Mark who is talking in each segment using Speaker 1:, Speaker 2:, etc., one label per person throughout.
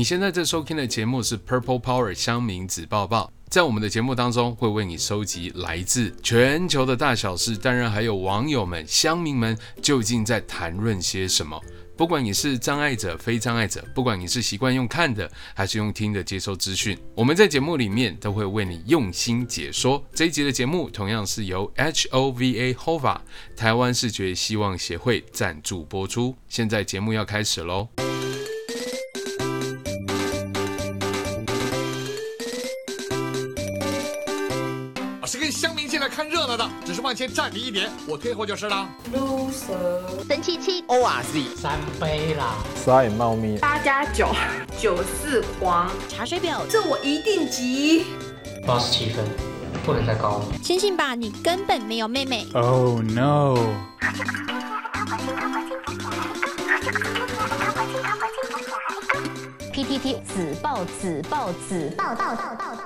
Speaker 1: 你现在在收听的节目是 Purple Power 香民子抱抱，在我们的节目当中会为你收集来自全球的大小事，当然还有网友们、乡民们究竟在谈论些什么。不管你是障碍者、非障碍者，不管你是习惯用看的还是用听的接收资讯，我们在节目里面都会为你用心解说。这一集的节目同样是由 HOVA HOVA 台湾视觉希望协会赞助播出。现在节目要开始喽！
Speaker 2: 看热闹的，只是往前站离一点，我退后就是了。
Speaker 3: loser，
Speaker 4: 神七七
Speaker 5: ORZ
Speaker 6: 三杯啦，
Speaker 7: 沙眼猫咪，
Speaker 3: 八加九，九四黄，
Speaker 4: 查水表，
Speaker 3: 这我一定急。
Speaker 6: 八十七分，不能再高了。
Speaker 4: 醒醒吧，你根本没有妹妹。
Speaker 7: Oh
Speaker 4: no！PTT 子报子报子报报报报报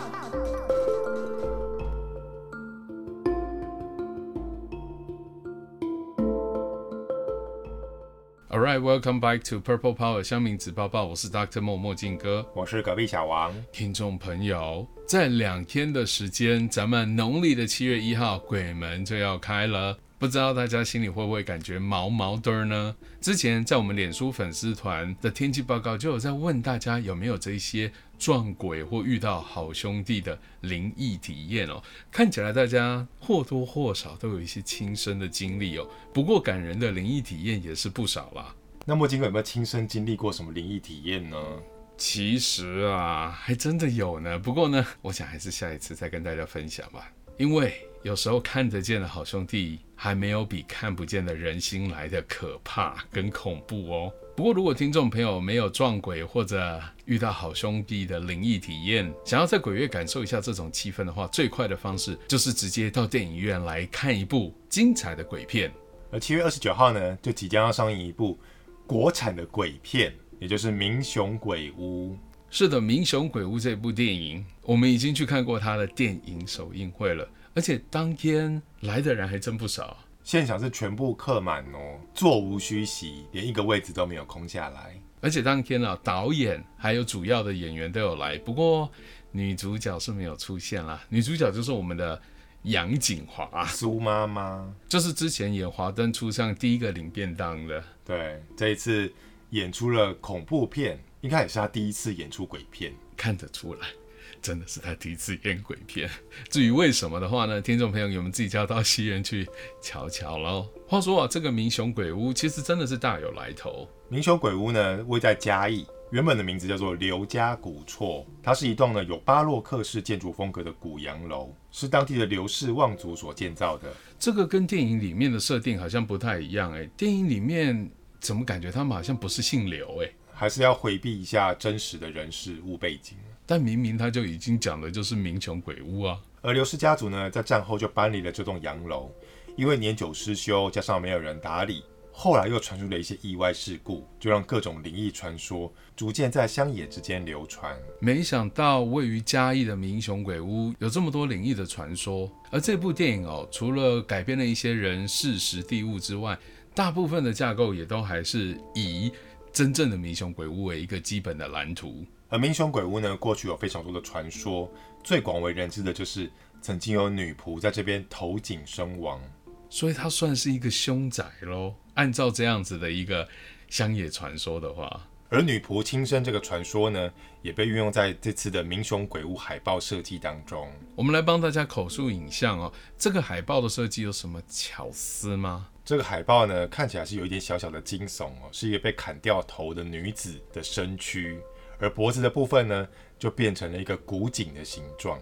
Speaker 1: All right, welcome back to Purple Power 香明子报报，我是 Dr. 莫墨镜哥。
Speaker 5: 我是隔壁小王。
Speaker 1: 听众朋友，在两天的时间，咱们农历的七月一号，鬼门就要开了。不知道大家心里会不会感觉毛毛的儿呢？之前在我们脸书粉丝团的天气报告就有在问大家有没有这一些撞鬼或遇到好兄弟的灵异体验哦。看起来大家或多或少都有一些亲身的经历哦。不过感人的灵异体验也是不少啦。
Speaker 5: 那墨镜哥有没有亲身经历过什么灵异体验呢？
Speaker 1: 其实啊，还真的有呢。不过呢，我想还是下一次再跟大家分享吧。因为有时候看得见的好兄弟，还没有比看不见的人心来的可怕跟恐怖哦。不过，如果听众朋友没有撞鬼或者遇到好兄弟的灵异体验，想要在鬼月感受一下这种气氛的话，最快的方式就是直接到电影院来看一部精彩的鬼片。
Speaker 5: 而七月二十九号呢，就即将要上映一部国产的鬼片，也就是《民雄鬼屋》。
Speaker 1: 是的，《民雄鬼屋》这部电影，我们已经去看过它的电影首映会了，而且当天来的人还真不少。
Speaker 5: 现场是全部客满哦，座无虚席，连一个位置都没有空下来。
Speaker 1: 而且当天啊，导演还有主要的演员都有来，不过女主角是没有出现啦。女主角就是我们的杨锦华，
Speaker 5: 苏妈妈，
Speaker 1: 就是之前演《华灯初上》第一个领便当的。
Speaker 5: 对，这一次演出了恐怖片，应该也是她第一次演出鬼片。
Speaker 1: 看得出来，真的是他第一次演鬼片。至于为什么的话呢，听众朋友，你们自己就要到戏院去瞧瞧喽。话说啊，这个民雄鬼屋其实真的是大有来头。
Speaker 5: 民雄鬼屋呢，位在嘉义，原本的名字叫做刘家古厝，它是一栋呢有巴洛克式建筑风格的古洋楼，是当地的刘氏望族所建造的。
Speaker 1: 这个跟电影里面的设定好像不太一样哎，电影里面怎么感觉他们好像不是姓刘哎？
Speaker 5: 还是要回避一下真实的人事物背景。
Speaker 1: 但明明他就已经讲的就是民雄鬼屋啊。
Speaker 5: 而刘氏家族呢，在战后就搬离了这栋洋楼，因为年久失修，加上没有人打理，后来又传出了一些意外事故，就让各种灵异传说逐渐在乡野之间流传。
Speaker 1: 没想到位于嘉义的民雄鬼屋有这么多灵异的传说，而这部电影哦，除了改编了一些人事实地物之外，大部分的架构也都还是以真正的民雄鬼屋为一个基本的蓝图。
Speaker 5: 而民雄鬼屋呢，过去有非常多的传说，最广为人知的就是曾经有女仆在这边投井身亡。
Speaker 1: 所以它算是一个凶宅喽。按照这样子的一个乡野传说的话，
Speaker 5: 而女仆轻生这个传说呢，也被运用在这次的民雄鬼屋海报设计当中。
Speaker 1: 我们来帮大家口述影像哦。这个海报的设计有什么巧思吗？
Speaker 5: 这个海报呢，看起来是有一点小小的惊悚哦，是一个被砍掉头的女子的身躯，而脖子的部分呢，就变成了一个古井的形状，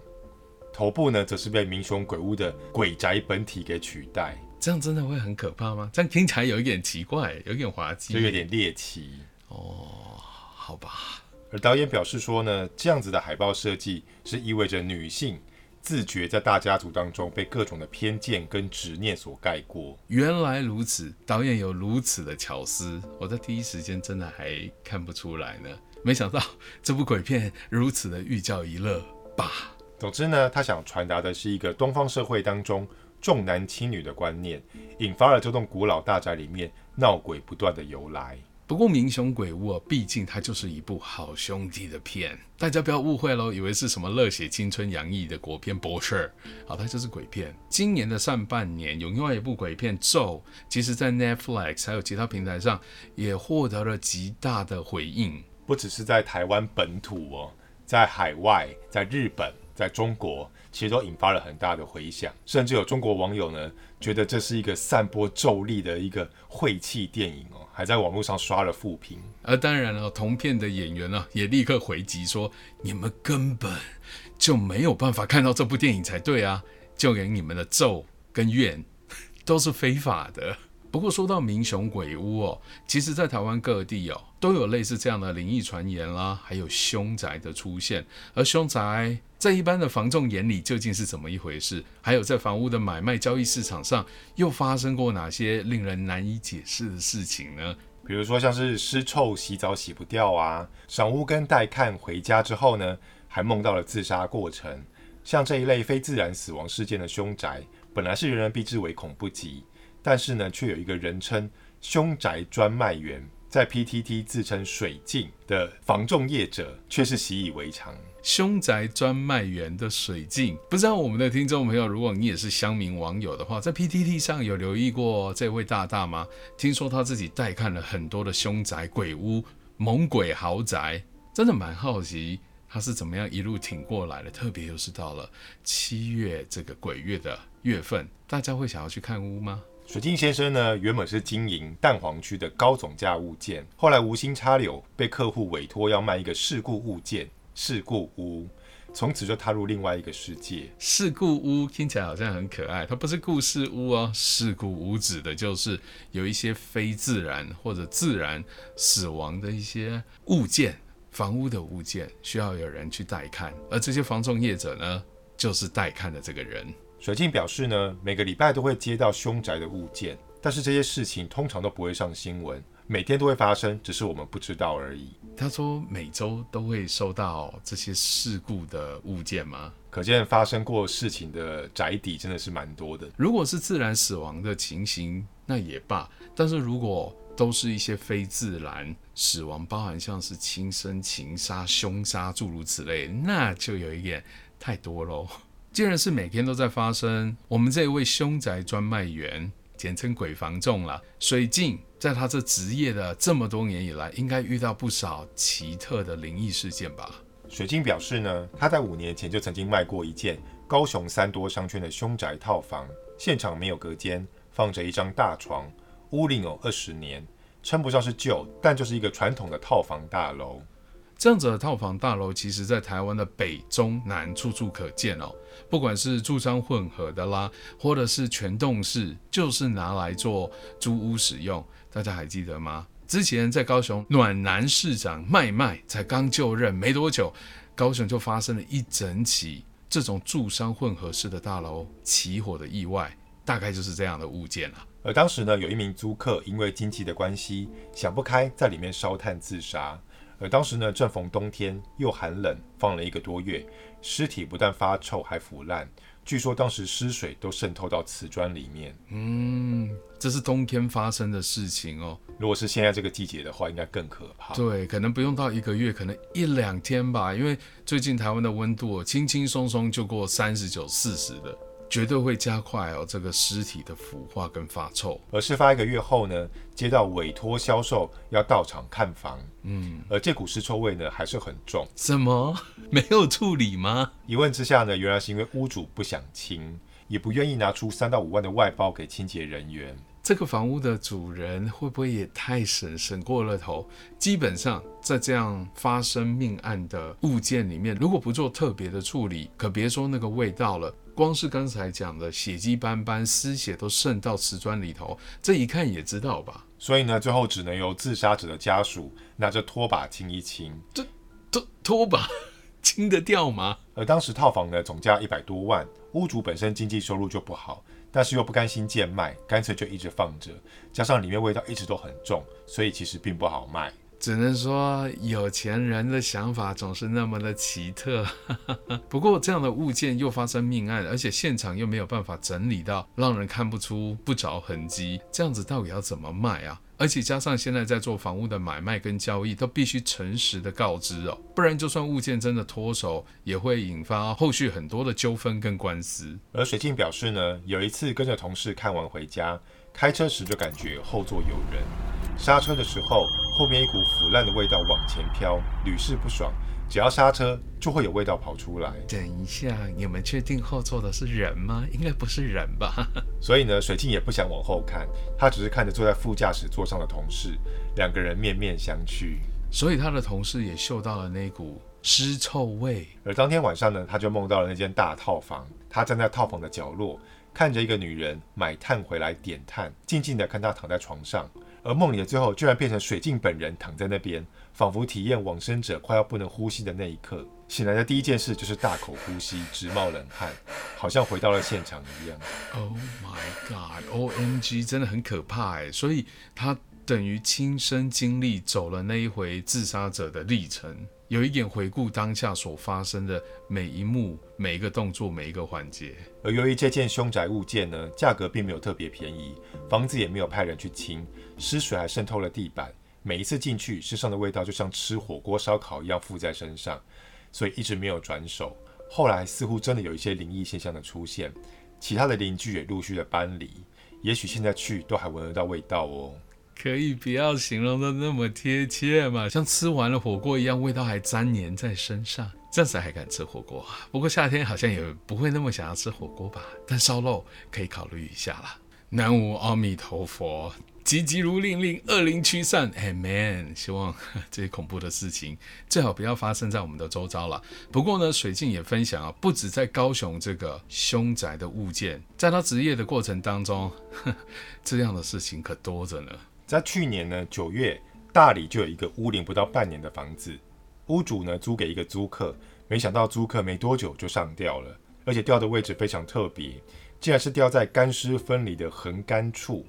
Speaker 5: 头部呢，则是被民雄鬼屋的鬼宅本体给取代，
Speaker 1: 这样真的会很可怕吗？这样听起来有一点奇怪，有一点滑稽，
Speaker 5: 就有点猎奇。
Speaker 1: 哦，好吧。
Speaker 5: 而导演表示说呢，这样子的海报设计是意味着女性自觉在大家族当中被各种的偏见跟执念所盖过。
Speaker 1: 原来如此，导演有如此的巧思，我在第一时间真的还看不出来呢。没想到这部鬼片如此的寓教于乐吧。
Speaker 5: 总之呢，他想传达的是一个东方社会当中重男轻女的观念，引发了这栋古老大宅里面闹鬼不断的由来。
Speaker 1: 不过《民雄鬼屋》哦，毕竟它就是一部好兄弟的片，大家不要误会喽，以为是什么热血青春洋溢的国片，不是，好，它就是鬼片。今年的上半年有另外一部鬼片《咒》，其实在 Netflix 还有其他平台上也获得了极大的回应。
Speaker 5: 不只是在台湾本土哦，在海外，在日本，在中国，其实都引发了很大的回响，甚至有中国网友呢觉得这是一个散播咒力的一个晦气电影哦，还在网络上刷了负评。
Speaker 1: 而当然了，同片的演员呢也立刻回击说：“你们根本就没有办法看到这部电影才对啊！就连你们的咒跟怨 都是非法的。”不过说到民雄鬼屋哦，其实在台湾各地哦都有类似这样的灵异传言啦，还有凶宅的出现。而凶宅在一般的房仲眼里究竟是怎么一回事？还有在房屋的买卖交易市场上又发生过哪些令人难以解释的事情呢？
Speaker 5: 比如说像是尸臭洗澡洗不掉啊，赏屋跟带看回家之后呢，还梦到了自杀过程。像这一类非自然死亡事件的凶宅，本来是人人避之唯恐不及。但是呢，却有一个人称“凶宅专卖员”在 PTT 自称“水镜”的房仲业者，却是习以为常。
Speaker 1: 凶宅专卖员的水镜，不知道我们的听众朋友，如果你也是乡民网友的话，在 PTT 上有留意过这位大大吗？听说他自己带看了很多的凶宅、鬼屋、猛鬼豪宅，真的蛮好奇他是怎么样一路挺过来的。特别又是到了七月这个鬼月的月份，大家会想要去看屋吗？
Speaker 5: 水镜先生呢，原本是经营蛋黄区的高总价物件，后来无心插柳，被客户委托要卖一个事故物件——事故屋，从此就踏入另外一个世界。
Speaker 1: 事故屋听起来好像很可爱，它不是故事屋哦。事故屋指的就是有一些非自然或者自然死亡的一些物件，房屋的物件需要有人去带看，而这些房仲业者呢，就是带看的这个人。
Speaker 5: 水镜表示呢，每个礼拜都会接到凶宅的物件，但是这些事情通常都不会上新闻，每天都会发生，只是我们不知道而已。
Speaker 1: 他说每周都会收到这些事故的物件吗？
Speaker 5: 可见发生过事情的宅邸真的是蛮多的。
Speaker 1: 如果是自然死亡的情形，那也罢；但是如果都是一些非自然死亡，包含像是轻生、情杀、凶杀诸如此类，那就有一点太多喽。既然是每天都在发生，我们这位凶宅专卖员，简称鬼房仲了，水镜，在他这职业的这么多年以来，应该遇到不少奇特的灵异事件吧？
Speaker 5: 水晶表示呢，他在五年前就曾经卖过一件高雄三多商圈的凶宅套房，现场没有隔间，放着一张大床，屋龄有二十年，称不上是旧，但就是一个传统的套房大楼。
Speaker 1: 这样子的套房大楼，其实在台湾的北中南处处可见哦。不管是住商混合的啦，或者是全栋式，就是拿来做租屋使用。大家还记得吗？之前在高雄暖男市长麦麦才刚就任没多久，高雄就发生了一整起这种住商混合式的大楼起火的意外，大概就是这样的物件了。
Speaker 5: 而当时呢，有一名租客因为经济的关系想不开，在里面烧炭自杀。而当时呢，正逢冬天，又寒冷，放了一个多月，尸体不但发臭，还腐烂。据说当时尸水都渗透到瓷砖里面。
Speaker 1: 嗯，这是冬天发生的事情哦。
Speaker 5: 如果是现在这个季节的话，应该更可怕。
Speaker 1: 对，可能不用到一个月，可能一两天吧。因为最近台湾的温度轻轻松松就过三十九、四十的。绝对会加快哦，这个尸体的腐化跟发臭。
Speaker 5: 而事发一个月后呢，接到委托销售要到场看房，嗯，而这股尸臭味呢还是很重。
Speaker 1: 什么？没有处理吗？
Speaker 5: 一问之下呢，原来是因为屋主不想清，也不愿意拿出三到五万的外包给清洁人员。
Speaker 1: 这个房屋的主人会不会也太省省过了头？基本上在这样发生命案的物件里面，如果不做特别的处理，可别说那个味道了。光是刚才讲的血迹斑斑，尸血都渗到瓷砖里头，这一看也知道吧。
Speaker 5: 所以呢，最后只能由自杀者的家属拿着拖把清一清。
Speaker 1: 这拖拖把 清得掉吗？
Speaker 5: 而当时套房呢总价一百多万，屋主本身经济收入就不好，但是又不甘心贱卖，干脆就一直放着。加上里面味道一直都很重，所以其实并不好卖。
Speaker 1: 只能说有钱人的想法总是那么的奇特。不过这样的物件又发生命案，而且现场又没有办法整理到让人看不出不着痕迹，这样子到底要怎么卖啊？而且加上现在在做房屋的买卖跟交易，都必须诚实的告知哦，不然就算物件真的脱手，也会引发后续很多的纠纷跟官司。
Speaker 5: 而水镜表示呢，有一次跟着同事看完回家，开车时就感觉后座有人，刹车的时候后面一股腐烂的味道往前飘，屡试不爽。只要刹车，就会有味道跑出来。
Speaker 1: 等一下，你们确定后座的是人吗？应该不是人吧？
Speaker 5: 所以呢，水镜也不想往后看，他只是看着坐在副驾驶座上的同事，两个人面面相觑。
Speaker 1: 所以他的同事也嗅到了那股尸臭味。
Speaker 5: 而当天晚上呢，他就梦到了那间大套房，他站在套房的角落，看着一个女人买炭回来点炭，静静的看她躺在床上。而梦里的最后，居然变成水镜本人躺在那边。仿佛体验往生者快要不能呼吸的那一刻，醒来的第一件事就是大口呼吸，直冒冷汗，好像回到了现场一样。
Speaker 1: Oh my god！O M G，真的很可怕哎。所以他等于亲身经历走了那一回自杀者的历程，有一点回顾当下所发生的每一幕、每一个动作、每一个环节。
Speaker 5: 而由于这件凶宅物件呢，价格并没有特别便宜，房子也没有派人去清，湿水还渗透了地板。每一次进去，身上的味道就像吃火锅烧烤一样附在身上，所以一直没有转手。后来似乎真的有一些灵异现象的出现，其他的邻居也陆续的搬离。也许现在去都还闻得到味道哦。
Speaker 1: 可以不要形容的那么贴切嘛？像吃完了火锅一样，味道还粘黏在身上，这时还敢吃火锅？不过夏天好像也不会那么想要吃火锅吧？但烧肉可以考虑一下啦。南无阿弥陀佛。急急如令令，恶灵驱散。哎，man，希望这些恐怖的事情最好不要发生在我们的周遭了。不过呢，水镜也分享啊，不止在高雄这个凶宅的物件，在他职业的过程当中，这样的事情可多着呢。
Speaker 5: 在去年呢九月，大理就有一个屋龄不到半年的房子，屋主呢租给一个租客，没想到租客没多久就上吊了，而且吊的位置非常特别，竟然是吊在干湿分离的横杆处。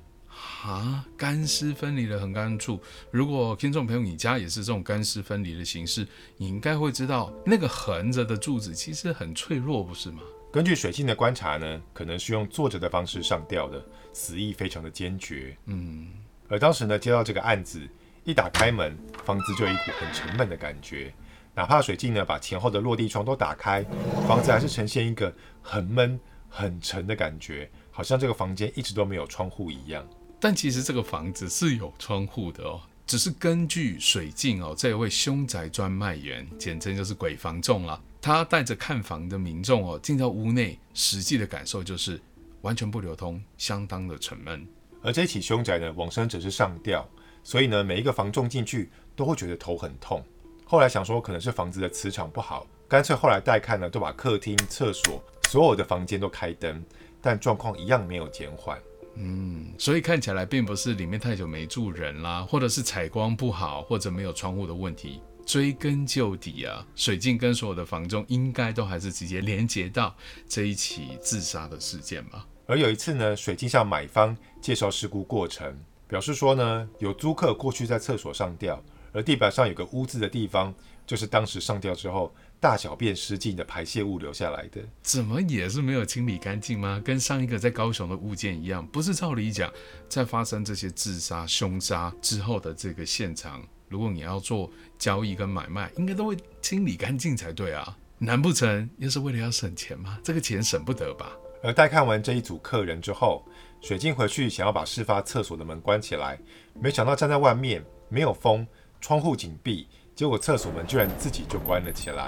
Speaker 1: 啊，干湿分离的横杆处，如果听众朋友你家也是这种干湿分离的形式，你应该会知道，那个横着的柱子其实很脆弱，不是吗？
Speaker 5: 根据水性的观察呢，可能是用坐着的方式上吊的，死意非常的坚决。嗯，而当时呢，接到这个案子，一打开门，房子就有一股很沉闷的感觉，哪怕水镜呢把前后的落地窗都打开，房子还是呈现一个很闷、很沉的感觉，好像这个房间一直都没有窗户一样。
Speaker 1: 但其实这个房子是有窗户的哦，只是根据水镜哦，这位凶宅专卖员，简称就是鬼房众了。他带着看房的民众哦，进到屋内，实际的感受就是完全不流通，相当的沉闷。
Speaker 5: 而这起凶宅呢，往生者是上吊，所以呢，每一个房仲进去都会觉得头很痛。后来想说可能是房子的磁场不好，干脆后来带看呢，都把客厅、厕所所有的房间都开灯，但状况一样没有减缓。
Speaker 1: 嗯，所以看起来并不是里面太久没住人啦，或者是采光不好，或者没有窗户的问题。追根究底啊，水镜跟所有的房中应该都还是直接连接到这一起自杀的事件吧。
Speaker 5: 而有一次呢，水镜向买方介绍事故过程，表示说呢，有租客过去在厕所上吊，而地板上有个污渍的地方，就是当时上吊之后。大小便失禁的排泄物留下来的，
Speaker 1: 怎么也是没有清理干净吗？跟上一个在高雄的物件一样，不是照理讲，在发生这些自杀、凶杀之后的这个现场，如果你要做交易跟买卖，应该都会清理干净才对啊？难不成又是为了要省钱吗？这个钱省不得吧？
Speaker 5: 而待看完这一组客人之后，水晶回去想要把事发厕所的门关起来，没想到站在外面没有风，窗户紧闭。结果厕所门居然自己就关了起来！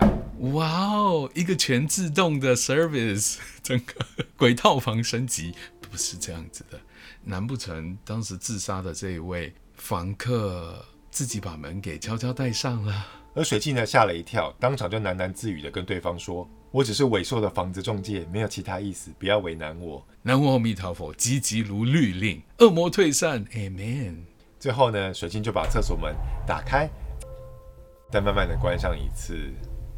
Speaker 1: 哇哦，一个全自动的 service，整个鬼套房升级不是这样子的。难不成当时自杀的这一位房客自己把门给悄悄带上了？
Speaker 5: 而水镜呢吓了一跳，当场就喃喃自语的跟对方说：“我只是猥琐的房子中介，没有其他意思，不要为难我。”
Speaker 1: 南无阿弥陀佛，急急如律令，恶魔退散，Amen。
Speaker 5: 最后呢，水晶就把厕所门打开。再慢慢的关上一次，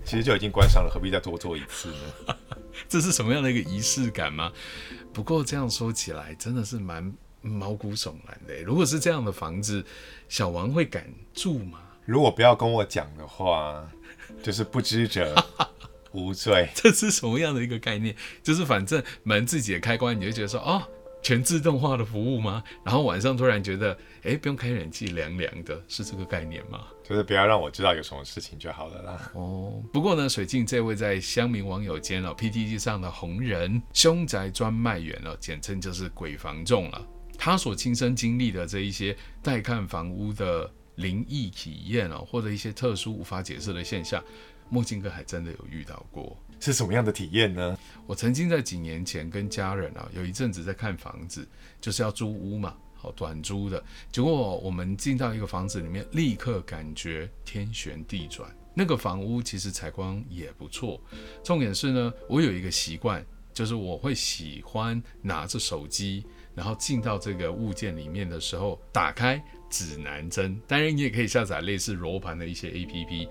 Speaker 5: 其实就已经关上了，何必再多做一次呢？
Speaker 1: 这是什么样的一个仪式感吗？不过这样说起来，真的是蛮毛骨悚然的。如果是这样的房子，小王会敢住吗？
Speaker 5: 如果不要跟我讲的话，就是不知者 无罪。
Speaker 1: 这是什么样的一个概念？就是反正门自己的开关，你就觉得说哦，全自动化的服务吗？然后晚上突然觉得，哎，不用开冷气，凉凉的，是这个概念吗？
Speaker 5: 就是不要让我知道有什么事情就好了啦。
Speaker 1: 哦，不过呢，水镜这位在乡民网友间哦，PTT 上的红人凶宅专卖员哦，简称就是鬼房众了。他所亲身经历的这一些带看房屋的灵异体验哦，或者一些特殊无法解释的现象，墨镜哥还真的有遇到过。
Speaker 5: 是什么样的体验呢？
Speaker 1: 我曾经在几年前跟家人啊，有一阵子在看房子，就是要租屋嘛，好短租的。结果我们进到一个房子里面，立刻感觉天旋地转。那个房屋其实采光也不错，重点是呢，我有一个习惯，就是我会喜欢拿着手机，然后进到这个物件里面的时候，打开指南针。当然，你也可以下载类似罗盘的一些 APP。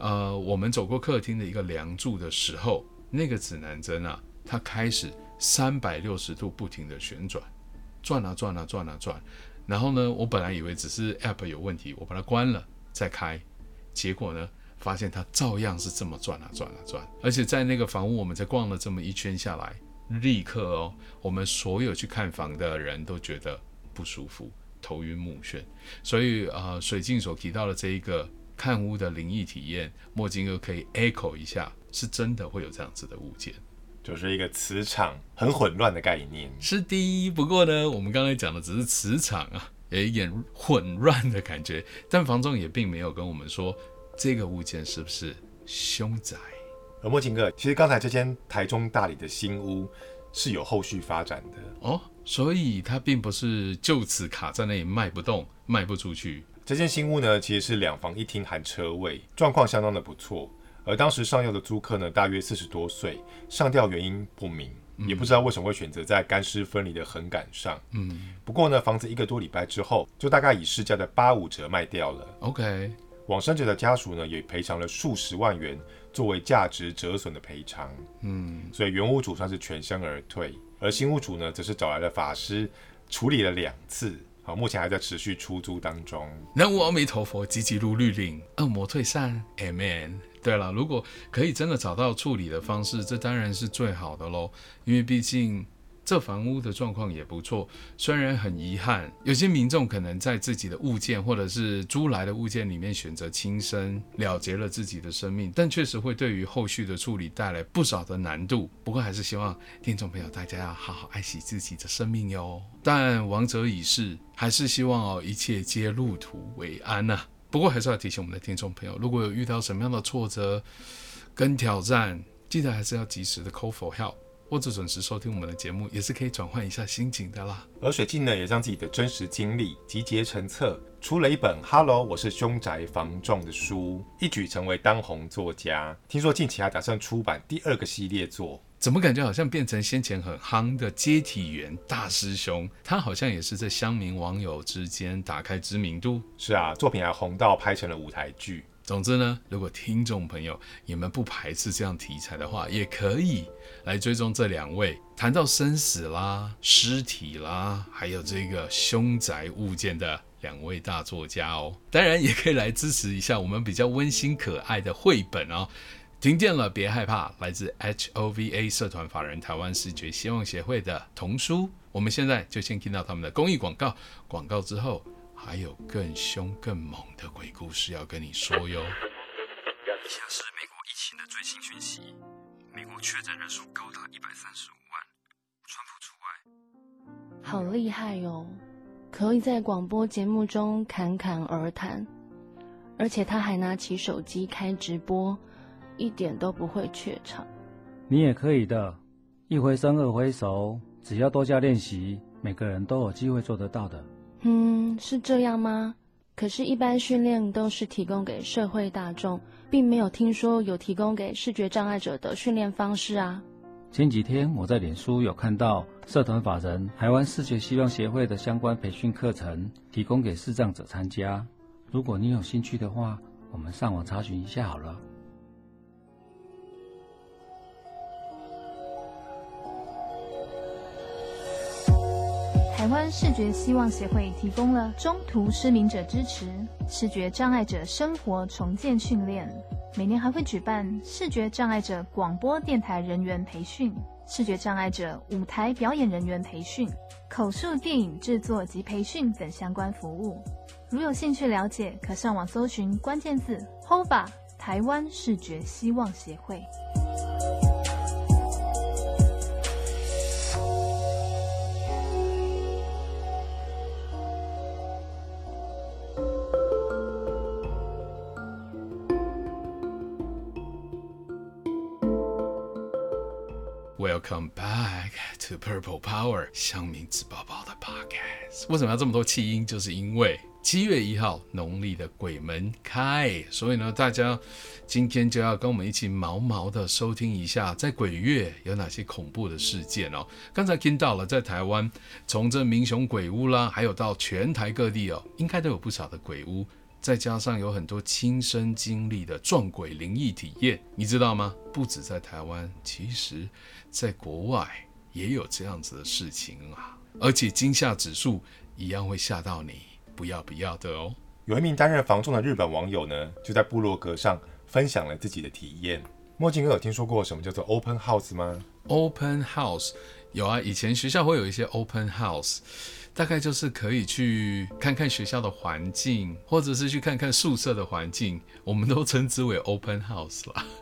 Speaker 1: 呃，我们走过客厅的一个梁柱的时候，那个指南针啊，它开始三百六十度不停的旋转，转啊转啊转啊转。然后呢，我本来以为只是 App 有问题，我把它关了再开，结果呢，发现它照样是这么转啊转啊转。而且在那个房屋，我们才逛了这么一圈下来，立刻哦，我们所有去看房的人都觉得不舒服，头晕目眩。所以呃，水镜所提到的这一个。看屋的灵异体验，墨镜哥可以 echo 一下，是真的会有这样子的物件，
Speaker 5: 就是一个磁场很混乱的概念。
Speaker 1: 是的，不过呢，我们刚才讲的只是磁场啊，有一点混乱的感觉，但房仲也并没有跟我们说这个物件是不是凶宅。
Speaker 5: 而墨镜哥，其实刚才这间台中大理的新屋是有后续发展的
Speaker 1: 哦，所以它并不是就此卡在那里卖不动、卖不出去。
Speaker 5: 这间新屋呢，其实是两房一厅含车位，状况相当的不错。而当时上药的租客呢，大约四十多岁，上吊原因不明，也不知道为什么会选择在干湿分离的横杆上。嗯，不过呢，房子一个多礼拜之后，就大概以市价的八五折卖掉了。
Speaker 1: OK，
Speaker 5: 往生者的家属呢，也赔偿了数十万元作为价值折损的赔偿。嗯，所以原屋主算是全身而退，而新屋主呢，则是找来了法师处理了两次。目前还在持续出租当中。
Speaker 1: 南无阿弥陀佛，急急如律令，恶魔退散，Amen。对了，如果可以真的找到处理的方式，这当然是最好的喽，因为毕竟。这房屋的状况也不错，虽然很遗憾，有些民众可能在自己的物件或者是租来的物件里面选择轻生，了结了自己的生命，但确实会对于后续的处理带来不少的难度。不过还是希望听众朋友大家要好好爱惜自己的生命哟。但亡者已逝，还是希望哦一切皆入土为安呐。不过还是要提醒我们的听众朋友，如果有遇到什么样的挫折跟挑战，记得还是要及时的 call for help。或者准时收听我们的节目，也是可以转换一下心情的啦。
Speaker 5: 而水镜呢，也将自己的真实经历集结成册，出了一本《Hello，我是凶宅房仲》的书，一举成为当红作家。听说近期还打算出版第二个系列作，
Speaker 1: 怎么感觉好像变成先前很夯的接体员大师兄？他好像也是在乡民网友之间打开知名度。
Speaker 5: 是啊，作品还红到拍成了舞台剧。
Speaker 1: 总之呢，如果听众朋友你们不排斥这样题材的话，也可以来追踪这两位谈到生死啦、尸体啦，还有这个凶宅物件的两位大作家哦。当然也可以来支持一下我们比较温馨可爱的绘本哦。停电了别害怕，来自 HOVA 社团法人台湾视觉希望协会的童书。我们现在就先听到他们的公益广告，广告之后。还有更凶更猛的鬼故事要跟你说哟！
Speaker 8: 以下是美国疫情的最新讯息：美国确诊人数高达一百三十五万，川普除外。
Speaker 4: 好厉害哟！可以在广播节目中侃侃而谈，而且他还拿起手机开直播，一点都不会怯场。
Speaker 7: 你也可以的，一回生二回熟，只要多加练习，每个人都有机会做得到的。
Speaker 4: 嗯，是这样吗？可是，一般训练都是提供给社会大众，并没有听说有提供给视觉障碍者的训练方式啊。
Speaker 7: 前几天我在脸书有看到社团法人台湾视觉希望协会的相关培训课程，提供给视障者参加。如果你有兴趣的话，我们上网查询一下好了。
Speaker 9: 台湾视觉希望协会提供了中途失明者支持、视觉障碍者生活重建训练，每年还会举办视觉障碍者广播电台人员培训、视觉障碍者舞台表演人员培训、口述电影制作及培训等相关服务。如有兴趣了解，可上网搜寻关键字 “HOBA 台湾视觉希望协会”。
Speaker 1: Welcome back to Purple Power 香明纸包包的 Podcast。为什么要这么多气音？就是因为七月一号农历的鬼门开，所以呢，大家今天就要跟我们一起毛毛的收听一下，在鬼月有哪些恐怖的事件哦。刚才听到了，在台湾从这民雄鬼屋啦，还有到全台各地哦，应该都有不少的鬼屋。再加上有很多亲身经历的撞鬼灵异体验，你知道吗？不止在台湾，其实在国外也有这样子的事情啊！而且惊吓指数一样会吓到你，不要不要的哦。
Speaker 5: 有一名担任房仲的日本网友呢，就在部落格上分享了自己的体验。墨镜哥有听说过什么叫做 open house 吗
Speaker 1: ？open house 有啊，以前学校会有一些 open house。大概就是可以去看看学校的环境，或者是去看看宿舍的环境，我们都称之为 open house 啦。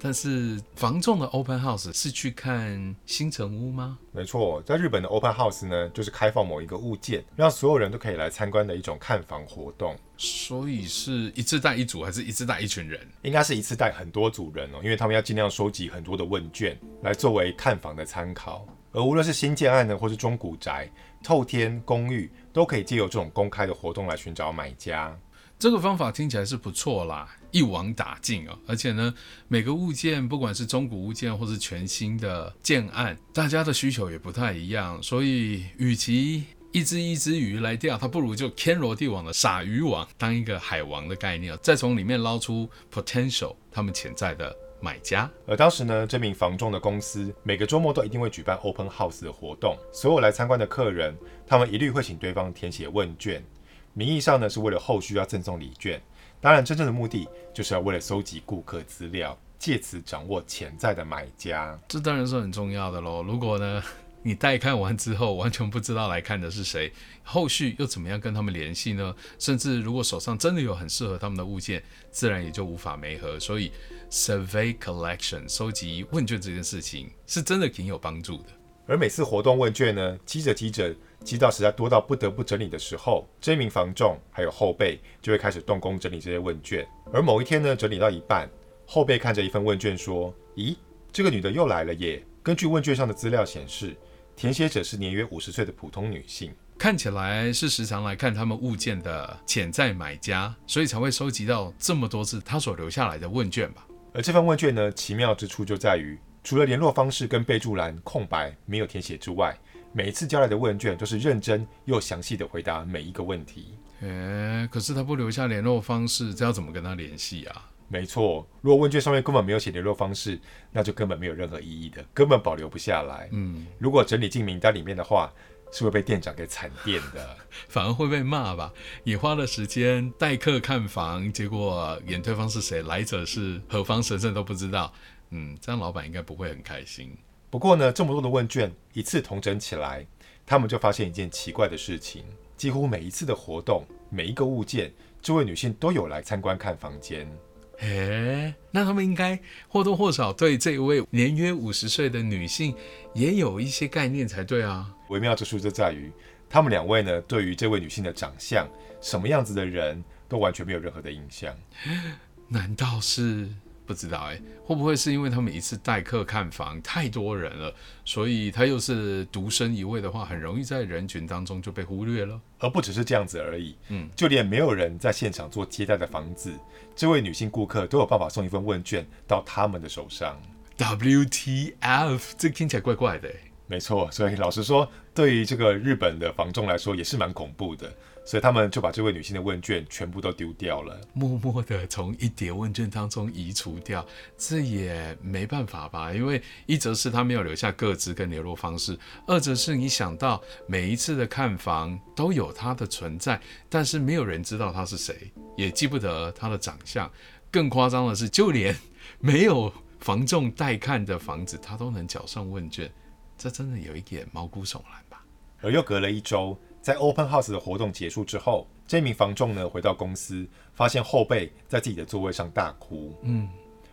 Speaker 1: 但是房仲的 open house 是去看新城屋吗？
Speaker 5: 没错，在日本的 open house 呢，就是开放某一个物件，让所有人都可以来参观的一种看房活动。
Speaker 1: 所以是一次带一组，还是一次带一群人？
Speaker 5: 应该是一次带很多组人哦，因为他们要尽量收集很多的问卷来作为看房的参考。而无论是新建案呢，或是中古宅。透天公寓都可以借由这种公开的活动来寻找买家，
Speaker 1: 这个方法听起来是不错啦，一网打尽哦。而且呢，每个物件不管是中古物件或是全新的建案，大家的需求也不太一样，所以与其一只一只鱼来钓，它不如就天罗地网的撒渔网，当一个海王的概念，再从里面捞出 potential 他们潜在的。买家，
Speaker 5: 而当时呢，这名房仲的公司每个周末都一定会举办 open house 的活动，所有来参观的客人，他们一律会请对方填写问卷，名义上呢是为了后续要赠送礼券，当然真正的目的就是要为了收集顾客资料，借此掌握潜在的买家。
Speaker 1: 这当然是很重要的喽。如果呢？你带看完之后，完全不知道来看的是谁，后续又怎么样跟他们联系呢？甚至如果手上真的有很适合他们的物件，自然也就无法媒合。所以，survey collection 收集问卷这件事情是真的挺有帮助的。
Speaker 5: 而每次活动问卷呢，积着积着，积到实在多到不得不整理的时候，这名房仲还有后辈就会开始动工整理这些问卷。而某一天呢，整理到一半，后辈看着一份问卷说：“咦，这个女的又来了耶！”根据问卷上的资料显示。填写者是年约五十岁的普通女性，
Speaker 1: 看起来是时常来看他们物件的潜在买家，所以才会收集到这么多次他所留下来的问卷吧。
Speaker 5: 而这份问卷呢，奇妙之处就在于，除了联络方式跟备注栏空白没有填写之外，每一次交来的问卷都是认真又详细的回答每一个问题。
Speaker 1: 诶，可是他不留下联络方式，这要怎么跟他联系啊？
Speaker 5: 没错，如果问卷上面根本没有写联络方式，那就根本没有任何意义的，根本保留不下来。嗯，如果整理进名单里面的话，是会被店长给惨电的，
Speaker 1: 反而会被骂吧？你花了时间代客看房，结果演对方是谁，来者是何方神圣都不知道。嗯，这样老板应该不会很开心。
Speaker 5: 不过呢，这么多的问卷一次同整起来，他们就发现一件奇怪的事情：几乎每一次的活动，每一个物件，这位女性都有来参观看房间。
Speaker 1: 诶，那他们应该或多或少对这位年约五十岁的女性也有一些概念才对啊。
Speaker 5: 微妙之处就在于，他们两位呢，对于这位女性的长相，什么样子的人都完全没有任何的印象。
Speaker 1: 难道是？不知道哎，会不会是因为他们一次代客看房太多人了，所以他又是独身一位的话，很容易在人群当中就被忽略了。
Speaker 5: 而不只是这样子而已，嗯，就连没有人在现场做接待的房子，这位女性顾客都有办法送一份问卷到他们的手上。
Speaker 1: WTF，这听起来怪怪的。
Speaker 5: 没错，所以老实说，对于这个日本的房仲来说也是蛮恐怖的，所以他们就把这位女性的问卷全部都丢掉了。
Speaker 1: 默默的从一叠问卷当中移除掉，这也没办法吧？因为一则是他没有留下个资跟联络方式，二则是你想到每一次的看房都有他的存在，但是没有人知道他是谁，也记不得他的长相。更夸张的是，就连没有房仲带看的房子，他都能缴上问卷，这真的有一点毛骨悚然？
Speaker 5: 而又隔了一周，在 Open House 的活动结束之后，这名房仲呢回到公司，发现后辈在自己的座位上大哭。
Speaker 1: 嗯，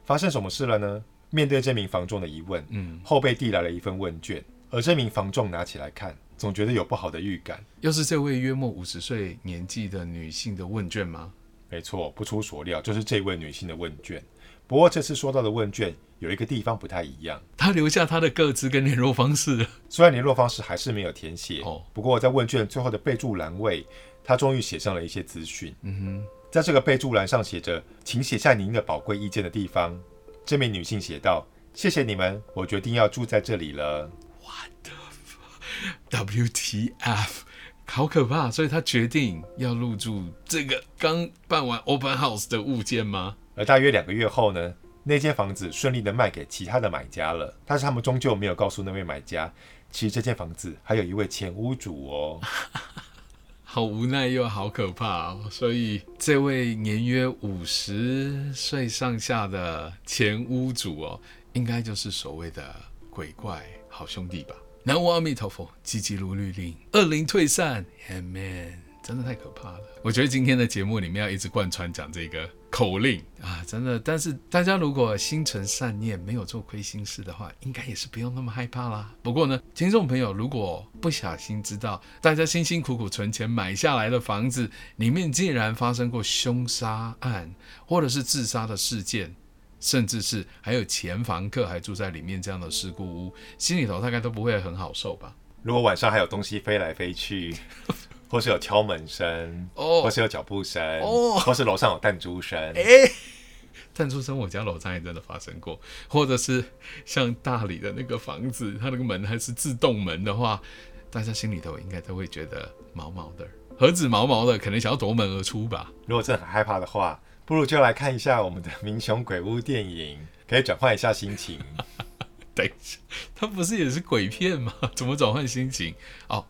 Speaker 5: 发生什么事了呢？面对这名房仲的疑问，
Speaker 1: 嗯，
Speaker 5: 后辈递来了一份问卷，而这名房仲拿起来看，总觉得有不好的预感。
Speaker 1: 又是这位约莫五十岁年纪的女性的问卷吗？
Speaker 5: 没错，不出所料，就是这位女性的问卷。不过这次说到的问卷有一个地方不太一样，
Speaker 1: 他留下他的个资跟联络方式，
Speaker 5: 虽然联络方式还是没有填写，
Speaker 1: 哦
Speaker 5: 不过在问卷最后的备注栏位，他终于写上了一些资讯。
Speaker 1: 嗯哼
Speaker 5: 在这个备注栏上写着“请写下您的宝贵意见”的地方，这名女性写道：“谢谢你们，我决定要住在这里了。
Speaker 1: 哼，WTF，好可怕！所以她决定要入住这个刚办完 Open House 的物件吗？”
Speaker 5: 而大约两个月后呢，那间房子顺利的卖给其他的买家了，但是他们终究没有告诉那位买家，其实这间房子还有一位前屋主哦。
Speaker 1: 好无奈又好可怕哦！所以这位年约五十岁上下的前屋主哦，应该就是所谓的鬼怪好兄弟吧？南无阿弥陀佛，急急如律令，恶灵退散，Amen。真的太可怕了！我觉得今天的节目里面要一直贯穿讲这个口令啊，真的。但是大家如果心存善念，没有做亏心事的话，应该也是不用那么害怕啦。不过呢，听众朋友如果不小心知道大家辛辛苦苦存钱买下来的房子里面竟然发生过凶杀案，或者是自杀的事件，甚至是还有前房客还住在里面这样的事故屋，心里头大概都不会很好受吧？
Speaker 5: 如果晚上还有东西飞来飞去，或是有敲门声，
Speaker 1: 哦
Speaker 5: 或是有脚步声，
Speaker 1: 哦
Speaker 5: 或是楼上有弹珠声，
Speaker 1: 哎，弹珠声我家楼上也真的发生过，或者是像大理的那个房子，它那个门还是自动门的话，大家心里头应该都会觉得毛毛的，何止毛毛的，可能想要夺门而出吧。
Speaker 5: 如果真的很害怕的话，不如就来看一下我们的《民雄鬼屋》电影，可以转换一下心情。
Speaker 1: 等一下，它不是也是鬼片吗？怎么转换心情？哦，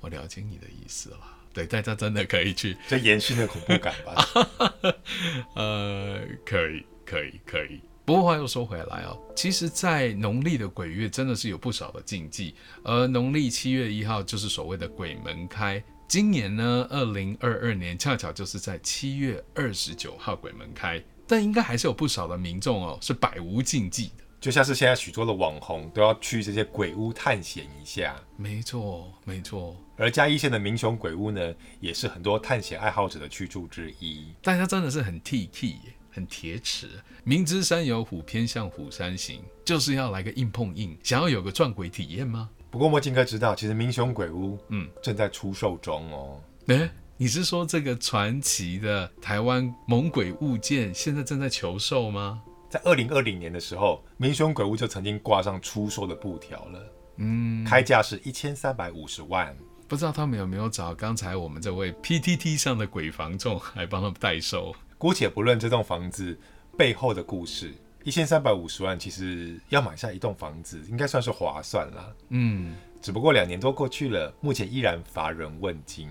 Speaker 1: 我了解你的意思了。对，大家真的可以去，
Speaker 5: 就延续那恐怖感吧。
Speaker 1: 呃，可以，可以，可以。不过话又说回来哦，其实，在农历的鬼月真的是有不少的禁忌，而农历七月一号就是所谓的鬼门开。今年呢，二零二二年恰巧就是在七月二十九号鬼门开，但应该还是有不少的民众哦是百无禁忌的。
Speaker 5: 就像是现在许多的网红都要去这些鬼屋探险一下，
Speaker 1: 没错，没错。
Speaker 5: 而嘉义县的民雄鬼屋呢，也是很多探险爱好者的去处之一。
Speaker 1: 大家真的是很 T K 耶，很铁齿。明知山有虎，偏向虎山行，就是要来个硬碰硬，想要有个撞鬼体验吗？
Speaker 5: 不过墨镜哥知道，其实民雄鬼屋
Speaker 1: 嗯，
Speaker 5: 正在出售中哦。
Speaker 1: 诶，你是说这个传奇的台湾猛鬼物件现在正在求售吗？
Speaker 5: 在二零二零年的时候，民雄鬼屋就曾经挂上出售的布条了，
Speaker 1: 嗯，
Speaker 5: 开价是一千三百五十万。
Speaker 1: 不知道他们有没有找刚才我们这位 PTT 上的鬼房仲来帮他们代售？
Speaker 5: 姑且不论这栋房子背后的故事，一千三百五十万其实要买下一栋房子，应该算是划算啦。
Speaker 1: 嗯，
Speaker 5: 只不过两年多过去了，目前依然乏人问津。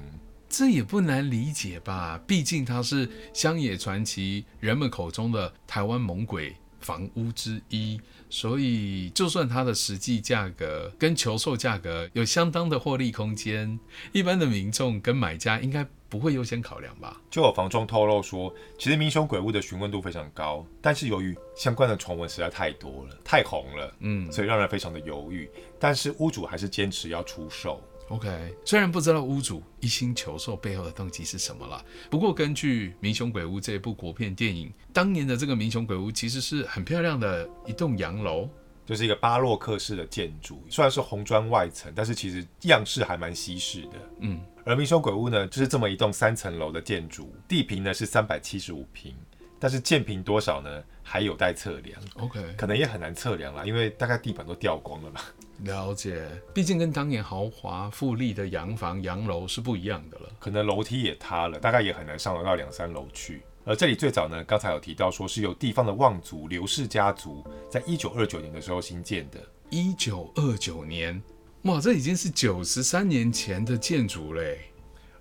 Speaker 1: 这也不难理解吧？毕竟它是乡野传奇人们口中的台湾猛鬼房屋之一，所以就算它的实际价格跟求售价格有相当的获利空间，一般的民众跟买家应该不会优先考量吧？
Speaker 5: 就有房仲透露说，其实民雄鬼屋的询问度非常高，但是由于相关的传闻实在太多了，太红了，
Speaker 1: 嗯
Speaker 5: 所以让人非常的犹豫。但是屋主还是坚持要出售。
Speaker 1: OK，虽然不知道屋主一心求售背后的动机是什么了，不过根据《民雄鬼屋》这一部国片电影，当年的这个民雄鬼屋其实是很漂亮的一栋洋楼。
Speaker 5: 就是一个巴洛克式的建筑，虽然是红砖外层，但是其实样式还蛮西式的。
Speaker 1: 嗯，
Speaker 5: 而民雄鬼屋呢，就是这么一栋三层楼的建筑，地平呢是三百七十五平，但是建平多少呢，还有待测量
Speaker 1: ，OK，
Speaker 5: 可能也很难测量啦，因为大概地板都掉光了吧。
Speaker 1: 了解，毕竟跟当年豪华富丽的洋房、洋楼是不一样的了。
Speaker 5: 可能楼梯也塌了，大概也很难上得到两三楼去。而这里最早呢，刚才有提到说是由地方的望族刘氏家族在一九二九年的时候新建的。
Speaker 1: 一九二九年，哇，这已经是九十三年前的建筑嘞。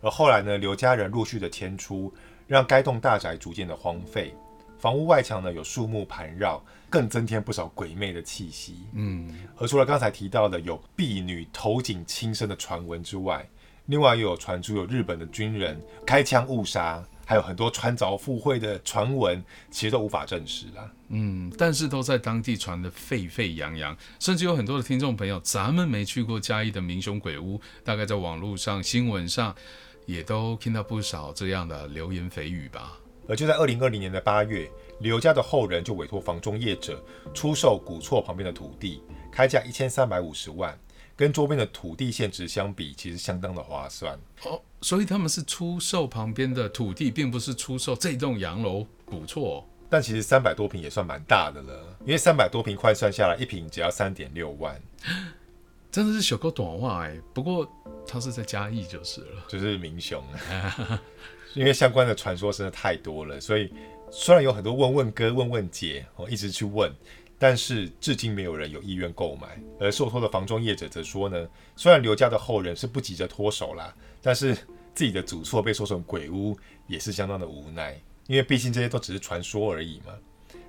Speaker 5: 而后来呢，刘家人陆续的迁出，让该栋大宅逐渐的荒废。房屋外墙呢有树木盘绕，更增添不少鬼魅的气息。
Speaker 1: 嗯，
Speaker 5: 而除了刚才提到的有婢女投井轻生的传闻之外，另外又有传出有日本的军人开枪误杀，还有很多穿凿附会的传闻，其实都无法证实啦。
Speaker 1: 嗯，但是都在当地传得沸沸扬扬，甚至有很多的听众朋友，咱们没去过嘉义的民雄鬼屋，大概在网络上、新闻上也都听到不少这样的流言蜚语吧。
Speaker 5: 而就在二零二零年的八月，刘家的后人就委托房中业者出售古厝旁边的土地，开价一千三百五十万，跟周边的土地现值相比，其实相当的划算。
Speaker 1: 哦，所以他们是出售旁边的土地，并不是出售这栋洋楼古厝。
Speaker 5: 但其实三百多平也算蛮大的了，因为三百多平换算下来，一平只要三点六万，
Speaker 1: 真的是小狗短话哎。不过他是在嘉义就是了，
Speaker 5: 就是民雄。因为相关的传说真的太多了，所以虽然有很多问问哥、问问姐，我一直去问，但是至今没有人有意愿购买。而受托的房中业者则说呢，虽然刘家的后人是不急着脱手啦，但是自己的祖厝被说成鬼屋，也是相当的无奈，因为毕竟这些都只是传说而已嘛。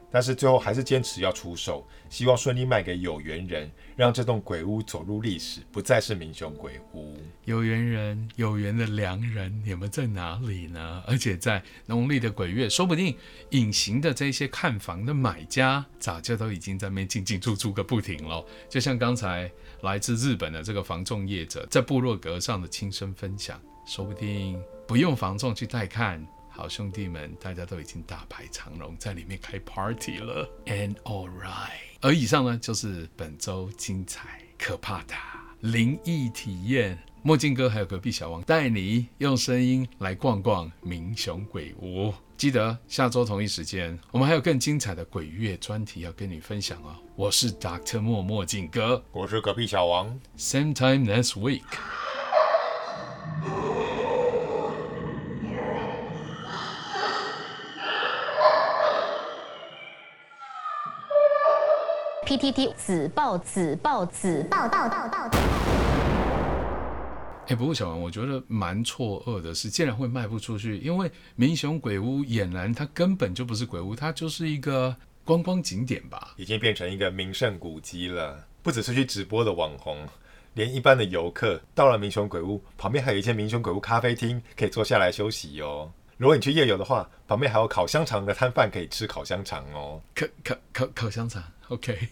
Speaker 5: 但是最后还是坚持要出售，希望顺利卖给有缘人，让这栋鬼屋走入历史，不再是民雄鬼屋。
Speaker 1: 有缘人，有缘的良人，你们在哪里呢？而且在农历的鬼月，说不定隐形的这些看房的买家，早就都已经在那边进进出出个不停了。就像刚才来自日本的这个房仲业者在部落格上的亲身分享，说不定不用房仲去带看。好兄弟们，大家都已经大排长龙，在里面开 party 了。And all right，而以上呢，就是本周精彩可怕的灵异体验。墨镜哥还有隔壁小王带你用声音来逛逛明雄鬼屋。记得下周同一时间，我们还有更精彩的鬼月专题要跟你分享哦。我是 Doctor 墨墨镜哥，
Speaker 5: 我是隔壁小王。
Speaker 1: Same time next week。
Speaker 10: PTT 子报子报子报报报报。
Speaker 1: 哎，不过小王，我觉得蛮错愕的是，竟然会卖不出去，因为民雄鬼屋俨然它根本就不是鬼屋，它就是一个观光景点吧，
Speaker 5: 已经变成一个名胜古迹了。不只是去直播的网红，连一般的游客到了民雄鬼屋旁边，还有一间民雄鬼屋咖啡厅可以坐下来休息哦。如果你去夜游的话，旁边还有烤香肠的摊贩可以吃烤香肠哦。
Speaker 1: 烤烤烤烤香肠，OK。